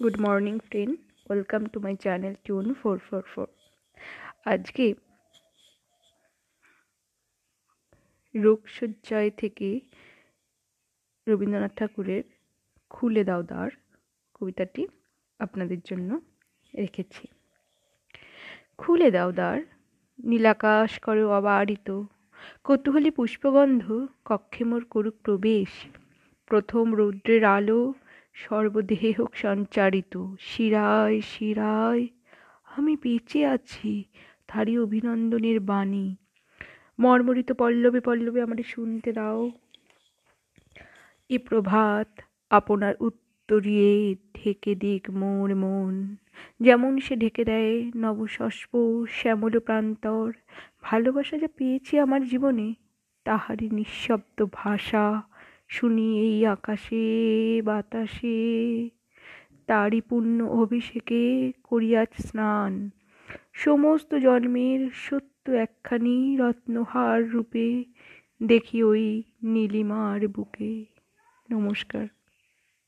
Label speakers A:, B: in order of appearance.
A: Good morning friend welcome to my channel tune four four four আজকে রোগশয্যায় থেকে রবীন্দ্রনাথ ঠাকুরের খুলে দাও দ্বার কবিতাটি আপনাদের জন্য রেখেছি। খুলে দাও দ্বার, নীলাকাশ করো অবারিত, কৌতূহলী পুষ্পগন্ধ, কক্ষে মোর করুক প্রবেশ, প্রথম রৌদ্রের আলো সর্বদেহে সঞ্চারিত। শিরায় শিরায়, আমি বেঁচে আছি, তারই অভিনন্দনের বাণী। মর্মরিত পল্লবে পল্লবে আমারে শুনতে দাও। এ প্রভাত আপনার উত্তরিয়ে ঢেকে দিক মোর মন। যেমন সে ঢেকে দেয় নবশস্প শ্যামল প্রান্তর, ভালোবাসা যা পেয়েছি আমার জীবনে, তাহারই নিঃশব্দ ভাষা শুনি এই আকাশে, বাতাসে তারই পূর্ণ অভিষেকে করিয়াছ স্নান। সমস্ত জন্মের সত্য একখানি রত্নহার রূপে দেখি ওই নীলিমার বুকে। নমস্কার।